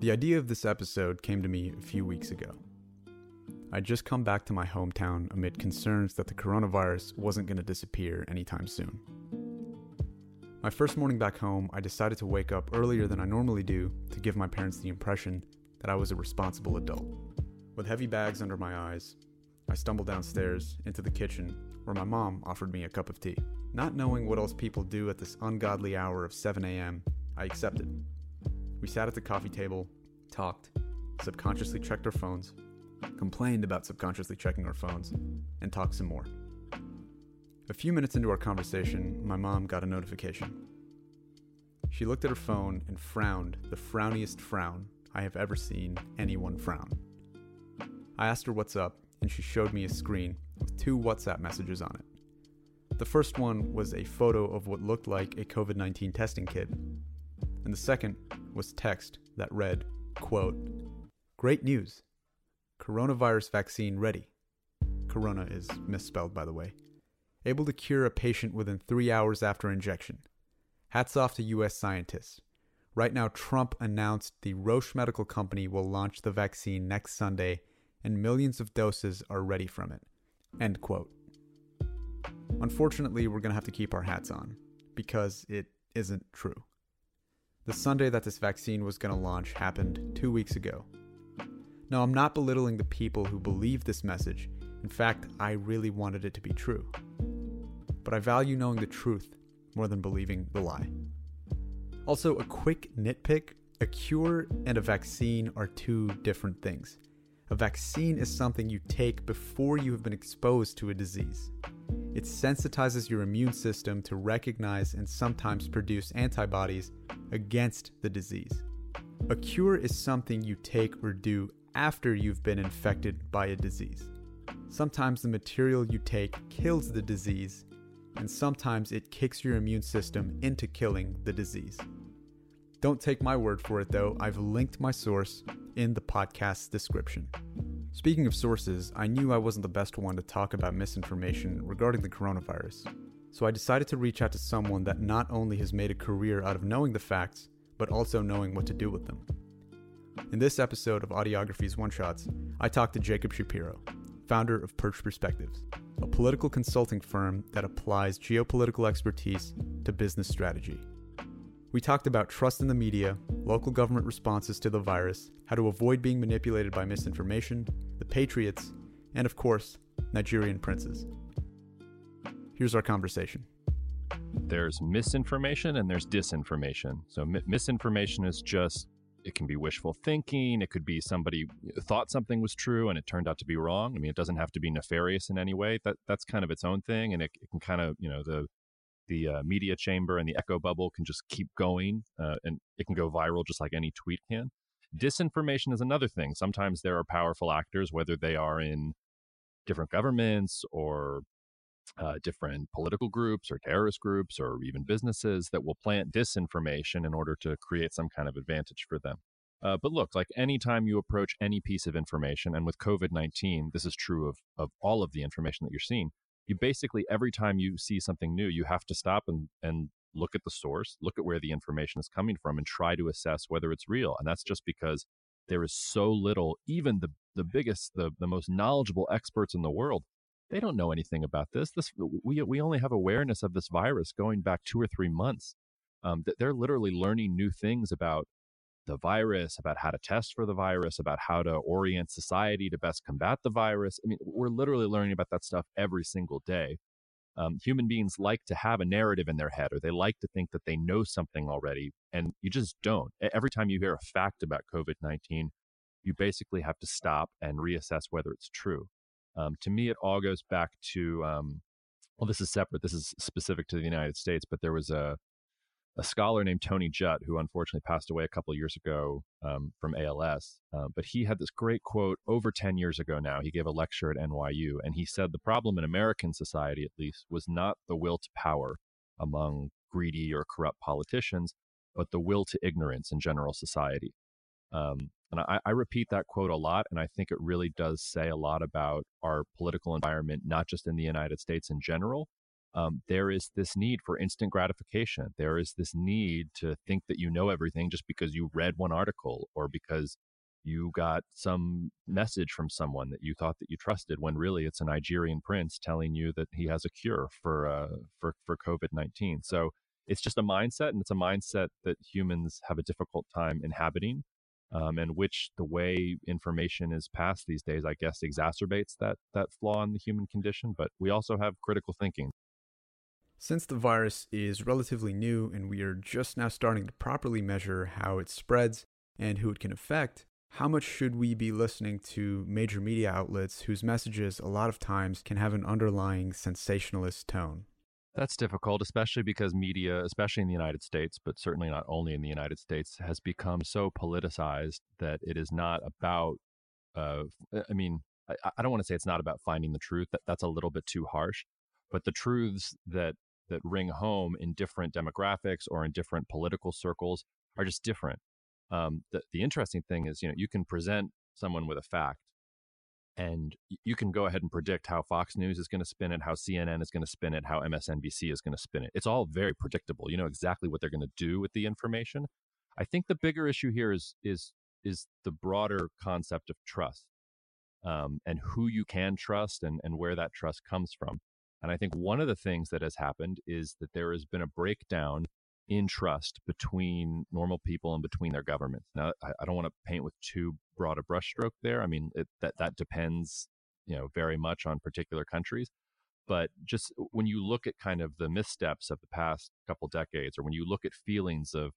The idea of this episode came to me a few weeks ago. I'd just come back to my hometown amid concerns that the coronavirus wasn't going to disappear anytime soon. My first morning back home, I decided to wake up earlier than I normally do to give my parents the impression that I was a responsible adult. With heavy bags under my eyes, I stumbled downstairs into the kitchen where my mom offered me a cup of tea. Not knowing what else people do at this ungodly hour of 7 a.m., I accepted. We sat at the coffee table, talked, subconsciously checked our phones, complained about subconsciously checking our phones, and talked some more. A few minutes into our conversation, my mom got a notification. She looked at her phone and frowned the frowniest frown I have ever seen anyone frown. I asked her what's up, and she showed me a screen with two WhatsApp messages on it. The first one was a photo of what looked like a COVID 19 testing kit, and the second was text that read, quote, Great news! Coronavirus vaccine ready. Corona is misspelled, by the way able to cure a patient within three hours after injection. Hats off to US scientists. Right now, Trump announced the Roche Medical Company will launch the vaccine next Sunday, and millions of doses are ready from it. End quote. Unfortunately, we're going to have to keep our hats on, because it isn't true. The Sunday that this vaccine was going to launch happened two weeks ago. Now, I'm not belittling the people who believe this message. In fact, I really wanted it to be true but I value knowing the truth more than believing the lie. Also, a quick nitpick a cure and a vaccine are two different things. A vaccine is something you take before you have been exposed to a disease. It sensitizes your immune system to recognize and sometimes produce antibodies against the disease. A cure is something you take or do after you've been infected by a disease. Sometimes the material you take kills the disease, and sometimes it kicks your immune system into killing the disease. Don't take my word for it though, I've linked my source in the podcast's description. Speaking of sources, I knew I wasn't the best one to talk about misinformation regarding the coronavirus, so I decided to reach out to someone that not only has made a career out of knowing the facts, but also knowing what to do with them. In this episode of Audiography's One Shots, I talked to Jacob Shapiro, founder of Perch Perspectives a political consulting firm that applies geopolitical expertise to business strategy. We talked about trust in the media, local government responses to the virus, how to avoid being manipulated by misinformation, the Patriots, and of course, Nigerian princes. Here's our conversation. There's misinformation and there's disinformation. So, mi- misinformation is just it can be wishful thinking. It could be somebody thought something was true and it turned out to be wrong. I mean, it doesn't have to be nefarious in any way. That that's kind of its own thing, and it, it can kind of you know the the uh, media chamber and the echo bubble can just keep going, uh, and it can go viral just like any tweet can. Disinformation is another thing. Sometimes there are powerful actors, whether they are in different governments or uh, different political groups or terrorist groups or even businesses that will plant disinformation in order to create some kind of advantage for them. Uh, but look, like anytime you approach any piece of information, and with COVID 19, this is true of, of all of the information that you're seeing, you basically, every time you see something new, you have to stop and, and look at the source, look at where the information is coming from, and try to assess whether it's real. And that's just because there is so little, even the, the biggest, the, the most knowledgeable experts in the world they don't know anything about this. This we we only have awareness of this virus going back two or three months. Um, that they're literally learning new things about the virus, about how to test for the virus, about how to orient society to best combat the virus. I mean, we're literally learning about that stuff every single day. Um, human beings like to have a narrative in their head, or they like to think that they know something already, and you just don't. Every time you hear a fact about COVID 19, you basically have to stop and reassess whether it's true. Um, to me, it all goes back to um, well, this is separate. This is specific to the United States, but there was a a scholar named Tony Judt who unfortunately passed away a couple years ago um, from ALS. Uh, but he had this great quote over 10 years ago now. He gave a lecture at NYU, and he said the problem in American society, at least, was not the will to power among greedy or corrupt politicians, but the will to ignorance in general society. Um, and I, I, repeat that quote a lot, and I think it really does say a lot about our political environment, not just in the United States in general, um, there is this need for instant gratification. There is this need to think that you know everything just because you read one article or because you got some message from someone that you thought that you trusted when really it's a Nigerian prince telling you that he has a cure for uh, for for COVID nineteen. So it's just a mindset, and it's a mindset that humans have a difficult time inhabiting, um, and which the way information is passed these days, I guess, exacerbates that that flaw in the human condition. But we also have critical thinking. Since the virus is relatively new and we are just now starting to properly measure how it spreads and who it can affect, how much should we be listening to major media outlets whose messages a lot of times can have an underlying sensationalist tone? That's difficult, especially because media, especially in the United States, but certainly not only in the United States, has become so politicized that it is not about. Uh, I mean, I, I don't want to say it's not about finding the truth. That that's a little bit too harsh, but the truths that that ring home in different demographics or in different political circles are just different. Um, the, the interesting thing is, you know, you can present someone with a fact and you can go ahead and predict how Fox News is going to spin it, how CNN is going to spin it, how MSNBC is going to spin it. It's all very predictable. You know exactly what they're going to do with the information. I think the bigger issue here is is is the broader concept of trust um, and who you can trust and, and where that trust comes from. And I think one of the things that has happened is that there has been a breakdown in trust between normal people and between their governments. Now, I, I don't want to paint with too broad a brushstroke there. I mean, it, that that depends, you know, very much on particular countries. But just when you look at kind of the missteps of the past couple decades, or when you look at feelings of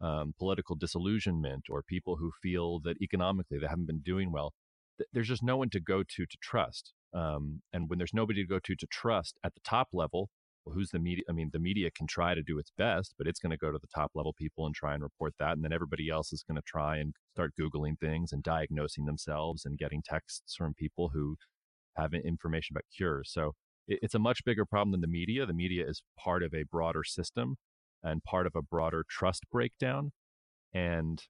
um, political disillusionment, or people who feel that economically they haven't been doing well, th- there's just no one to go to to trust. Um, and when there's nobody to go to to trust at the top level, well, who's the media? I mean, the media can try to do its best, but it's going to go to the top level people and try and report that. And then everybody else is going to try and start Googling things and diagnosing themselves and getting texts from people who have information about cures. So it, it's a much bigger problem than the media. The media is part of a broader system and part of a broader trust breakdown. And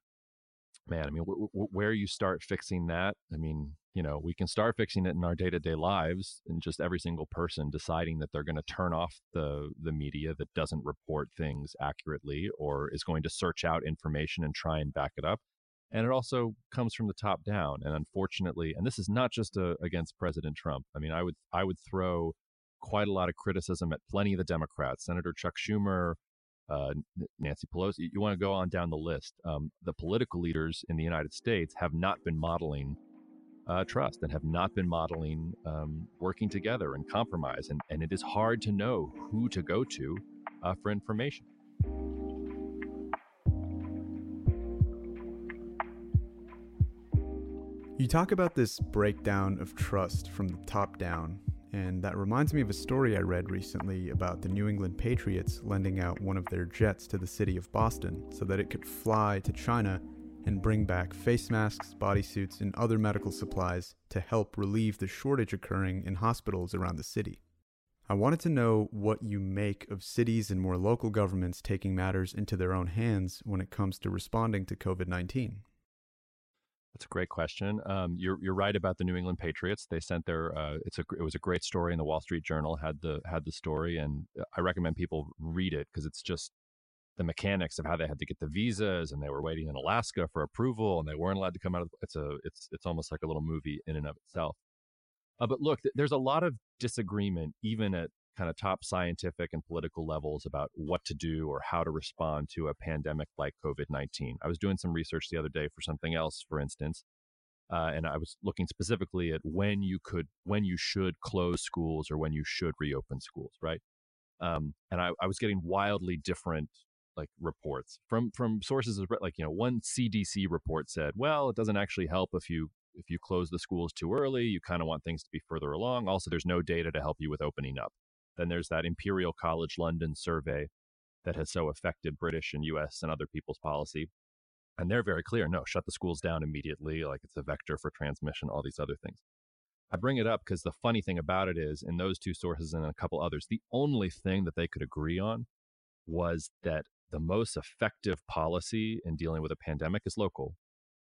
man, I mean, where you start fixing that, I mean, you know, we can start fixing it in our day-to-day lives and just every single person deciding that they're going to turn off the the media that doesn't report things accurately or is going to search out information and try and back it up. And it also comes from the top down. And unfortunately, and this is not just a, uh, against President Trump. I mean, I would I would throw quite a lot of criticism at plenty of the Democrats, Senator Chuck Schumer, uh, Nancy Pelosi. You want to go on down the list. Um, the political leaders in the United States have not been modeling uh, trust and have not been modeling um, working together and compromise. And, and it is hard to know who to go to uh, for information. You talk about this breakdown of trust from the top down, and that reminds me of a story I read recently about the New England Patriots lending out one of their jets to the city of Boston so that it could fly to China and bring back face masks, bodysuits, and other medical supplies to help relieve the shortage occurring in hospitals around the city. I wanted to know what you make of cities and more local governments taking matters into their own hands when it comes to responding to COVID 19. That's a great question. Um, you're you're right about the New England Patriots. They sent their uh, it's a it was a great story, in the Wall Street Journal had the had the story, and I recommend people read it because it's just the mechanics of how they had to get the visas and they were waiting in Alaska for approval and they weren't allowed to come out of it's a it's it's almost like a little movie in and of itself. Uh, but look, th- there's a lot of disagreement even at kind of top scientific and political levels about what to do or how to respond to a pandemic like COVID-19. I was doing some research the other day for something else, for instance, uh, and I was looking specifically at when you could, when you should close schools or when you should reopen schools, right? Um, and I, I was getting wildly different like reports from from sources of like you know one CDC report said, well, it doesn't actually help if you if you close the schools too early. You kind of want things to be further along. Also, there's no data to help you with opening up. Then there's that Imperial College London survey that has so affected British and U.S. and other people's policy. And they're very clear no, shut the schools down immediately, like it's a vector for transmission, all these other things. I bring it up because the funny thing about it is, in those two sources and a couple others, the only thing that they could agree on was that the most effective policy in dealing with a pandemic is local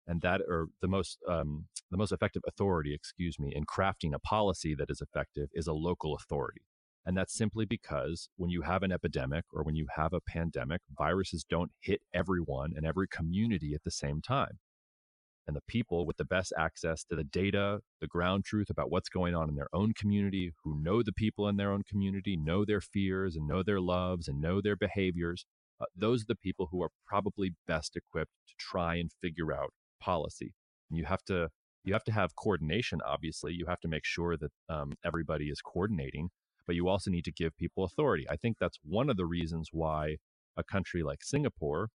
and that or the most um, the most effective authority excuse me in crafting a policy that is effective is a local authority And that's simply because when you have an epidemic or when you have a pandemic, viruses don't hit everyone and every community at the same time. And the people with the best access to the data, the ground truth about what's going on in their own community, who know the people in their own community, know their fears and know their loves and know their behaviors, uh, those are the people who are probably best equipped to try and figure out policy. And you have to you have to have coordination. Obviously, you have to make sure that um, everybody is coordinating but you also need to give people authority. I think that's one of the reasons why a country like Singapore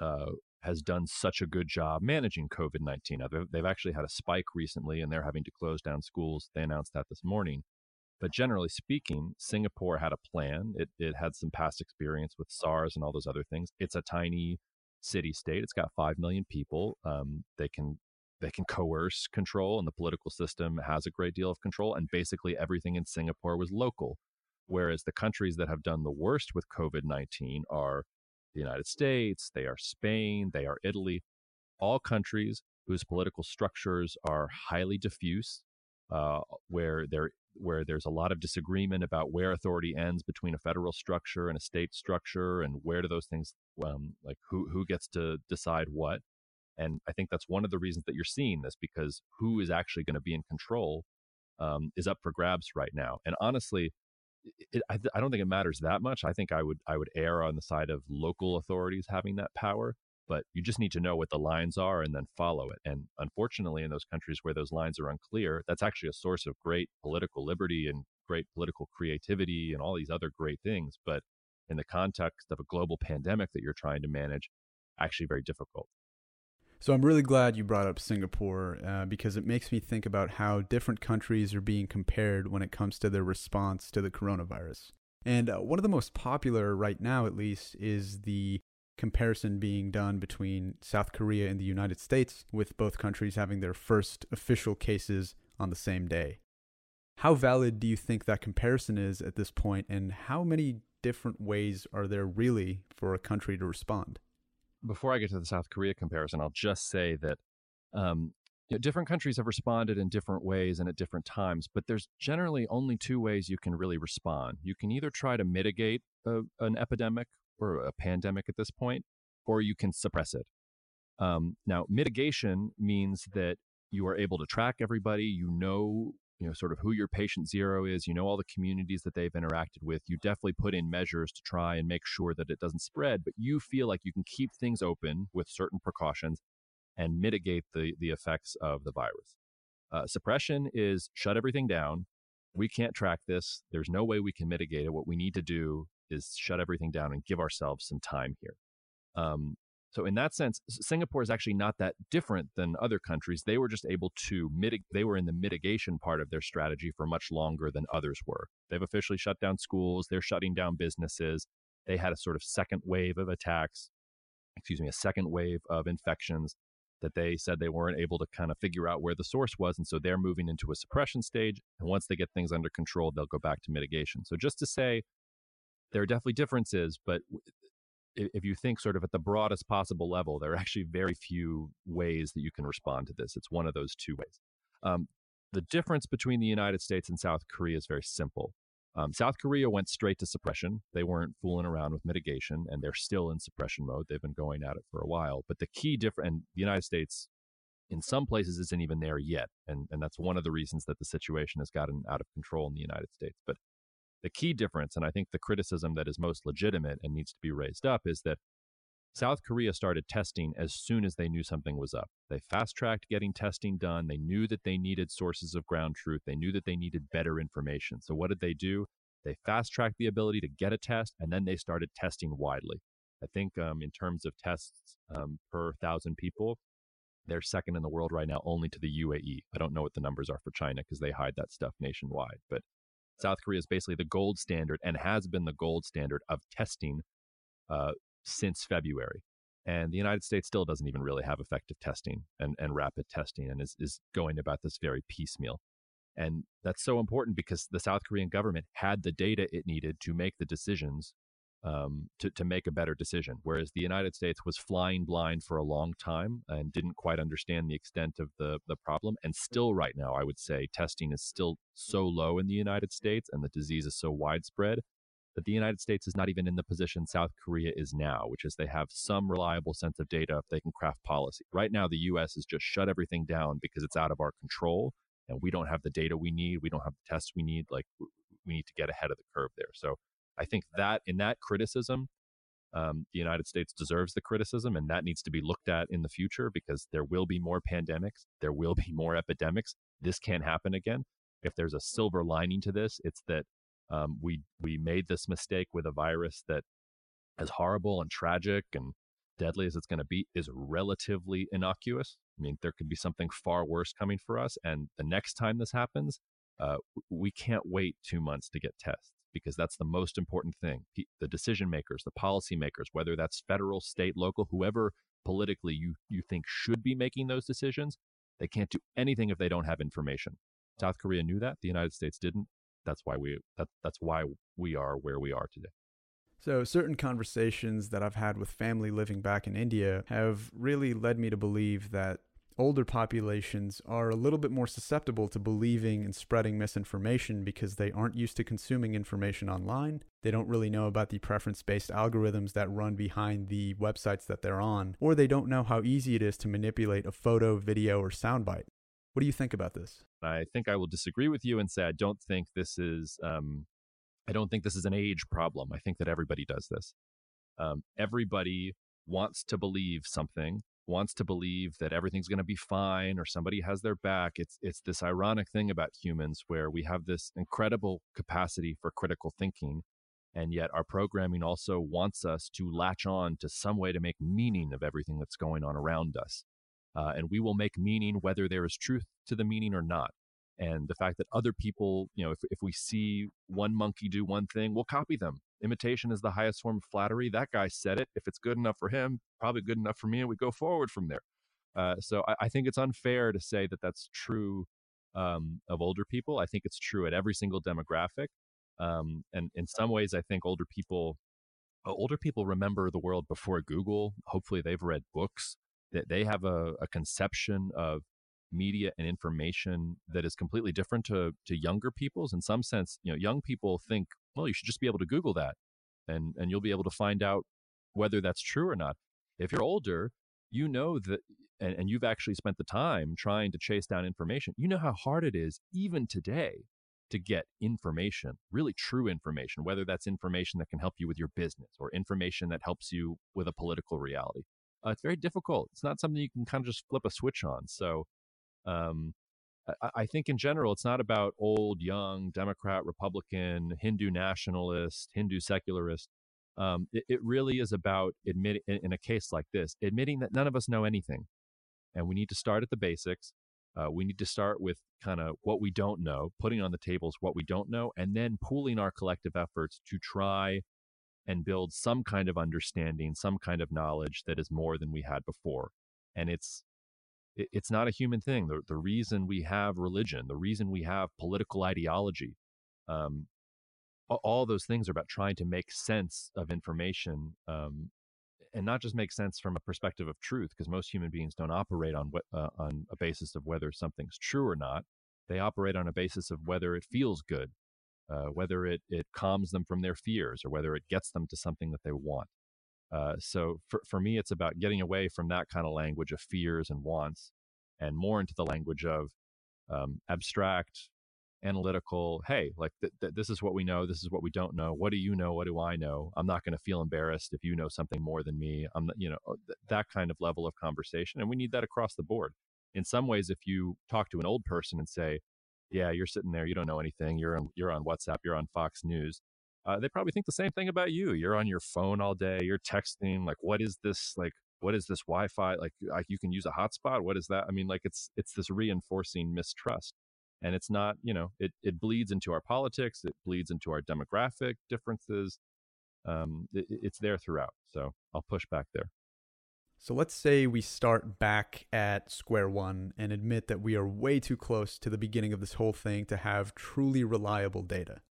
uh, has done such a good job managing COVID 19. They've actually had a spike recently and they're having to close down schools. They announced that this morning. But generally speaking, Singapore had a plan. It, it had some past experience with SARS and all those other things. It's a tiny city state. It's got 5 million people. Um, they can they can coerce control, and the political system has a great deal of control. And basically, everything in Singapore was local. Whereas the countries that have done the worst with COVID 19 are the United States, they are Spain, they are Italy, all countries whose political structures are highly diffuse, uh, where there where there's a lot of disagreement about where authority ends between a federal structure and a state structure, and where do those things um, like who who gets to decide what. And I think that's one of the reasons that you're seeing this because who is actually going to be in control um, is up for grabs right now. And honestly, it, I, I, don't think it matters that much. I think I would I would err on the side of local authorities having that power. But you just need to know what the lines are and then follow it. And unfortunately, in those countries where those lines are unclear, that's actually a source of great political liberty and great political creativity and all these other great things. But in the context of a global pandemic that you're trying to manage, actually very difficult. So I'm really glad you brought up Singapore uh, because it makes me think about how different countries are being compared when it comes to their response to the coronavirus. And uh, one of the most popular right now, at least, is the comparison being done between South Korea and the United States, with both countries having their first official cases on the same day. How valid do you think that comparison is at this point, and how many different ways are there really for a country to respond? before I get to the South Korea comparison, I'll just say that um, you know, different countries have responded in different ways and at different times, but there's generally only two ways you can really respond. You can either try to mitigate a, an epidemic or a pandemic at this point, or you can suppress it. Um, now, mitigation means that you are able to track everybody. You know you know sort of who your patient zero is you know all the communities that they've interacted with you definitely put in measures to try and make sure that it doesn't spread but you feel like you can keep things open with certain precautions and mitigate the the effects of the virus uh, suppression is shut everything down we can't track this there's no way we can mitigate it what we need to do is shut everything down and give ourselves some time here um, so in that sense, Singapore is actually not that different than other countries. They were just able to mitigate, they were in the mitigation part of their strategy for much longer than others were. They've officially shut down schools, they're shutting down businesses. They had a sort of second wave of attacks, excuse me, a second wave of infections that they said they weren't able to kind of figure out where the source was. And so they're moving into a suppression stage. And once they get things under control, they'll go back to mitigation. So just to say, there are definitely differences, but if you think sort of at the broadest possible level, there are actually very few ways that you can respond to this. It's one of those two ways. Um, the difference between the United States and South Korea is very simple. Um, South Korea went straight to suppression. They weren't fooling around with mitigation, and they're still in suppression mode. They've been going at it for a while. But the key difference, and the United States, in some places, isn't even there yet, and and that's one of the reasons that the situation has gotten out of control in the United States. But the key difference, and I think the criticism that is most legitimate and needs to be raised up, is that South Korea started testing as soon as they knew something was up. They fast tracked getting testing done. They knew that they needed sources of ground truth. They knew that they needed better information. So, what did they do? They fast tracked the ability to get a test, and then they started testing widely. I think um, in terms of tests um, per thousand people, they're second in the world right now, only to the UAE. I don't know what the numbers are for China because they hide that stuff nationwide. But South Korea is basically the gold standard and has been the gold standard of testing uh, since February. And the United States still doesn't even really have effective testing and, and rapid testing and is, is going about this very piecemeal. And that's so important because the South Korean government had the data it needed to make the decisions um, to, to make a better decision. Whereas the United States was flying blind for a long time and didn't quite understand the extent of the, the problem. And still, right now, I would say testing is still so low in the United States and the disease is so widespread that the United States is not even in the position South Korea is now, which is they have some reliable sense of data if they can craft policy. Right now, the US has just shut everything down because it's out of our control and we don't have the data we need. We don't have the tests we need. Like, we need to get ahead of the curve there. So, I think that in that criticism, um, the United States deserves the criticism, and that needs to be looked at in the future because there will be more pandemics, there will be more epidemics. This can't happen again. If there's a silver lining to this, it's that um, we we made this mistake with a virus that, as horrible and tragic and deadly as it's going to be, is relatively innocuous. I mean, there could be something far worse coming for us, and the next time this happens, uh, we can't wait two months to get tests because that's the most important thing. The decision makers, the policy makers, whether that's federal, state, local, whoever politically you, you think should be making those decisions, they can't do anything if they don't have information. South Korea knew that. The United States didn't. That's why we that, that's why we are where we are today. So, certain conversations that I've had with family living back in India have really led me to believe that older populations are a little bit more susceptible to believing and spreading misinformation because they aren't used to consuming information online. They don't really know about the preference based algorithms that run behind the websites that they're on, or they don't know how easy it is to manipulate a photo, video, or soundbite. What do you think about this? I think I will disagree with you and say I don't think this is um, I don't think this is an age problem. I think that everybody does this. Um, everybody wants to believe something wants to believe that everything's going to be fine or somebody has their back. It's it's this ironic thing about humans where we have this incredible capacity for critical thinking and yet our programming also wants us to latch on to some way to make meaning of everything that's going on around us. Uh, and we will make meaning whether there is truth to the meaning or not. And the fact that other people, you know, if, if we see one monkey do one thing, we'll copy them imitation is the highest form of flattery. That guy said it. If it's good enough for him, probably good enough for me, and we go forward from there. Uh, so I, I, think it's unfair to say that that's true um, of older people. I think it's true at every single demographic. Um, and in some ways, I think older people, older people remember the world before Google. Hopefully, they've read books. That they have a, a conception of media and information that is completely different to to younger people's. In some sense, you know, young people think well, you should just be able to Google that and, and you'll be able to find out whether that's true or not. If you're older, you know that, and, and you've actually spent the time trying to chase down information, you know how hard it is, even today, to get information, really true information, whether that's information that can help you with your business or information that helps you with a political reality. Uh, it's very difficult. It's not something you can kind of just flip a switch on. So, um, I, think in general, it's not about old, young, Democrat, Republican, Hindu nationalist, Hindu secularist. Um, it, it, really is about admitting, in, in, a case like this, admitting that none of us know anything. And we need to start at the basics. Uh, we need to start with kind of what we don't know, putting on the tables what we don't know, and then pooling our collective efforts to try and build some kind of understanding, some kind of knowledge that is more than we had before. And it's it, it's not a human thing. The, the reason we have religion, the reason we have political ideology, um, all those things are about trying to make sense of information um, and not just make sense from a perspective of truth, because most human beings don't operate on what, uh, on a basis of whether something's true or not. They operate on a basis of whether it feels good, uh, whether it, it calms them from their fears, or whether it gets them to something that they want. Uh, so for, for me, it's about getting away from that kind of language of fears and wants and more into the language of um, abstract, analytical. Hey, like th- th- this is what we know. This is what we don't know. What do you know? What do I know? I'm not going to feel embarrassed if you know something more than me. I'm, you know, uh, th- that kind of level of conversation. And we need that across the board. In some ways, if you talk to an old person and say, yeah, you're sitting there, you don't know anything. You're on, you're on WhatsApp, you're on Fox News uh, they probably think the same thing about you. You're on your phone all day. You're texting. Like, what is this? Like, what is this Wi-Fi? Like, like you can use a hotspot. What is that? I mean, like, it's it's this reinforcing mistrust, and it's not. You know, it it bleeds into our politics. It bleeds into our demographic differences. Um, it, it's there throughout. So I'll push back there. So let's say we start back at square one and admit that we are way too close to the beginning of this whole thing to have truly reliable data.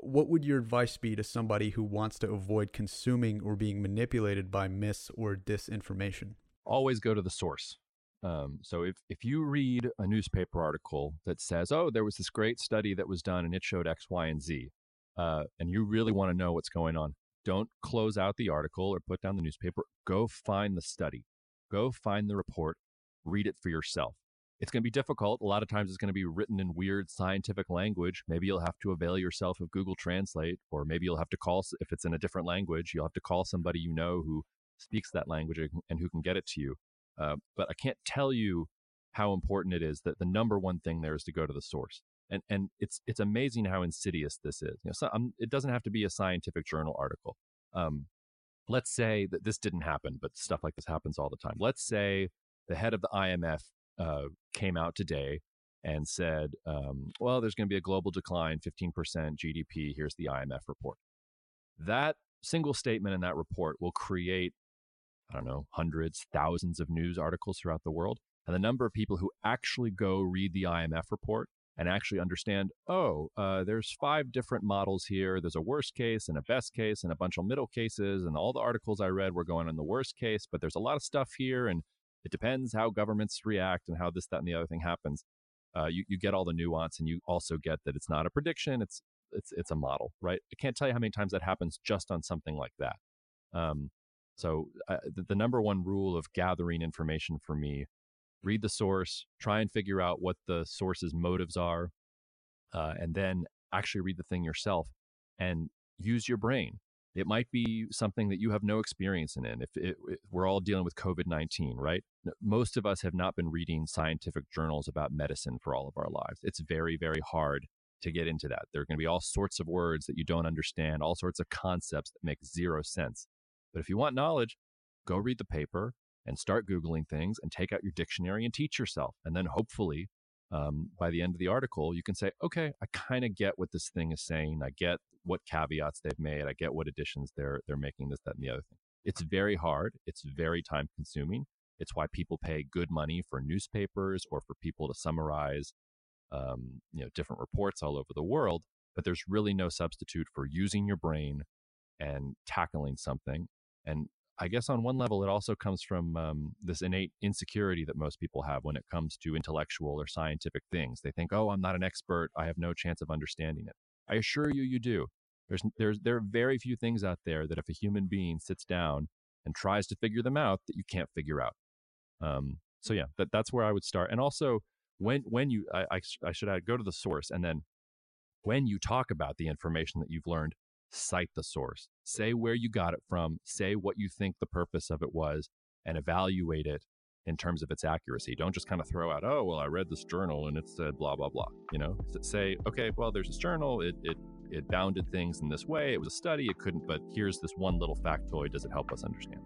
What would your advice be to somebody who wants to avoid consuming or being manipulated by mis or disinformation? Always go to the source. Um, so if, if you read a newspaper article that says, oh, there was this great study that was done and it showed X, Y, and Z, uh, and you really want to know what's going on, don't close out the article or put down the newspaper. Go find the study. Go find the report. Read it for yourself. It's going to be difficult. A lot of times it's going to be written in weird scientific language. Maybe you'll have to avail yourself of Google Translate, or maybe you'll have to call, if it's in a different language, you'll have to call somebody you know who speaks that language and who can get it to you. Uh, but I can't tell you how important it is that the number one thing there is to go to the source. And, and it's, it's amazing how insidious this is. You know, so, um, it doesn't have to be a scientific journal article. Um, let's say that this didn't happen, but stuff like this happens all the time. Let's say the head of the IMF uh, came out today and said, um, well, there's going to be a global decline, 15% GDP. Here's the IMF report. That single statement in that report will create, I don't know, hundreds, thousands of news articles throughout the world. And the number of people who actually go read the IMF report and actually understand, oh, uh, there's five different models here. There's a worst case and a best case and a bunch of middle cases. And all the articles I read were going on the worst case, but there's a lot of stuff here. And it depends how governments react and how this, that, and the other thing happens. Uh, you, you get all the nuance and you also get that it's not a prediction. It's, it's, it's a model, right? I can't tell you how many times that happens just on something like that. Um, so uh, the, the number one rule of gathering information for me read the source, try and figure out what the source's motives are, uh, and then actually read the thing yourself and use your brain. It might be something that you have no experience in. If it, it, we're all dealing with COVID 19, right? Most of us have not been reading scientific journals about medicine for all of our lives. It's very, very hard to get into that. There are going to be all sorts of words that you don't understand, all sorts of concepts that make zero sense. But if you want knowledge, go read the paper, and start Googling things and take out your dictionary and teach yourself. And then hopefully, um, by the end of the article, you can say, okay, I kind of get what this thing is saying. I get what caveats they've made. I get what additions they're, they're making, this, that, and the other thing. It's very hard. It's very time consuming. It's why people pay good money for newspapers or for people to summarize, um, you know, different reports all over the world. But there's really no substitute for using your brain and tackling something. And I guess on one level, it also comes from um, this innate insecurity that most people have when it comes to intellectual or scientific things. They think, oh, I'm not an expert. I have no chance of understanding it. I assure you, you do. There's, there's, there are very few things out there that if a human being sits down and tries to figure them out, that you can't figure out. Um, so yeah, that, that's where I would start. And also, when when you, I, I, I should add, go to the source, and then when you talk about the information that you've learned, cite the source, say where you got it from, say what you think the purpose of it was, and evaluate it in terms of its accuracy. Don't just kind of throw out, oh, well, I read this journal and it said blah, blah, blah. You know, say, okay, well, there's this journal. It, it, it bounded things in this way. It was a study. It couldn't, but here's this one little factoid. Does it help us understand?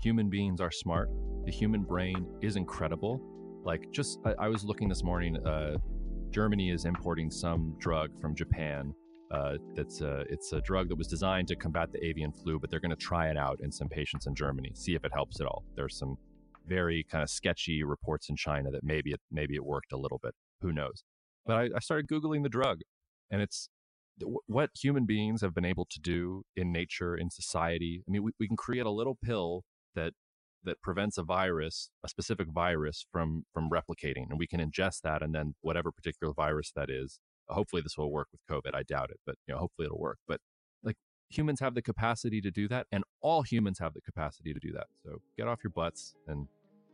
Human beings are smart. The human brain is incredible like just I, I was looking this morning. Uh, Germany is importing some drug from Japan. Uh, that's a, it's a drug that was designed to combat the avian flu, but they're going to try it out in some patients in Germany, see if it helps at all. There's some very kind of sketchy reports in China that maybe it maybe it worked a little bit. Who knows? But I, I started googling the drug, and it's what human beings have been able to do in nature, in society. I mean, we, we can create a little pill that that prevents a virus, a specific virus from from replicating, and we can ingest that, and then whatever particular virus that is. Hopefully, this will work with COVID. I doubt it, but you know, hopefully, it'll work. But like humans have the capacity to do that, and all humans have the capacity to do that. So get off your butts and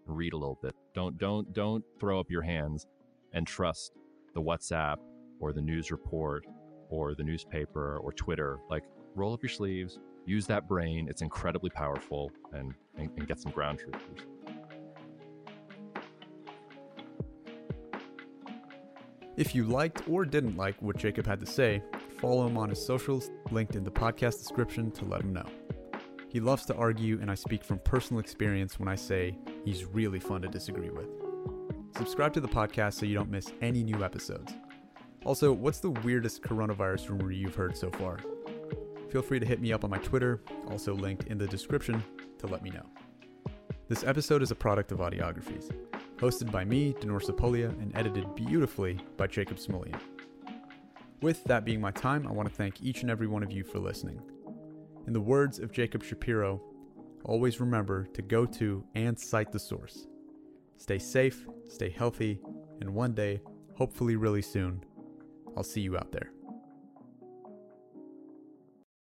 read a little bit. Don't don't don't throw up your hands and trust the WhatsApp or the news report or the newspaper or Twitter. Like roll up your sleeves, use that brain. It's incredibly powerful and, and, and get some ground truthers. If you liked or didn't like what Jacob had to say, follow him on his socials, linked in the podcast description to let him know. He loves to argue, and I speak from personal experience when I say he's really fun to disagree with. Subscribe to the podcast so you don't miss any new episodes. Also, what's the weirdest coronavirus rumor you've heard so far? Feel free to hit me up on my Twitter, also linked in the description, to let me know. This episode is a product of Audiographies. hosted by me, Denor Sapolia, and edited beautifully by Jacob Smolian. With that being my time, I want to thank each and every one of you for listening. In the words of Jacob Shapiro, always remember to go to and cite the source. Stay safe, stay healthy, and one day, hopefully really soon, I'll see you out there.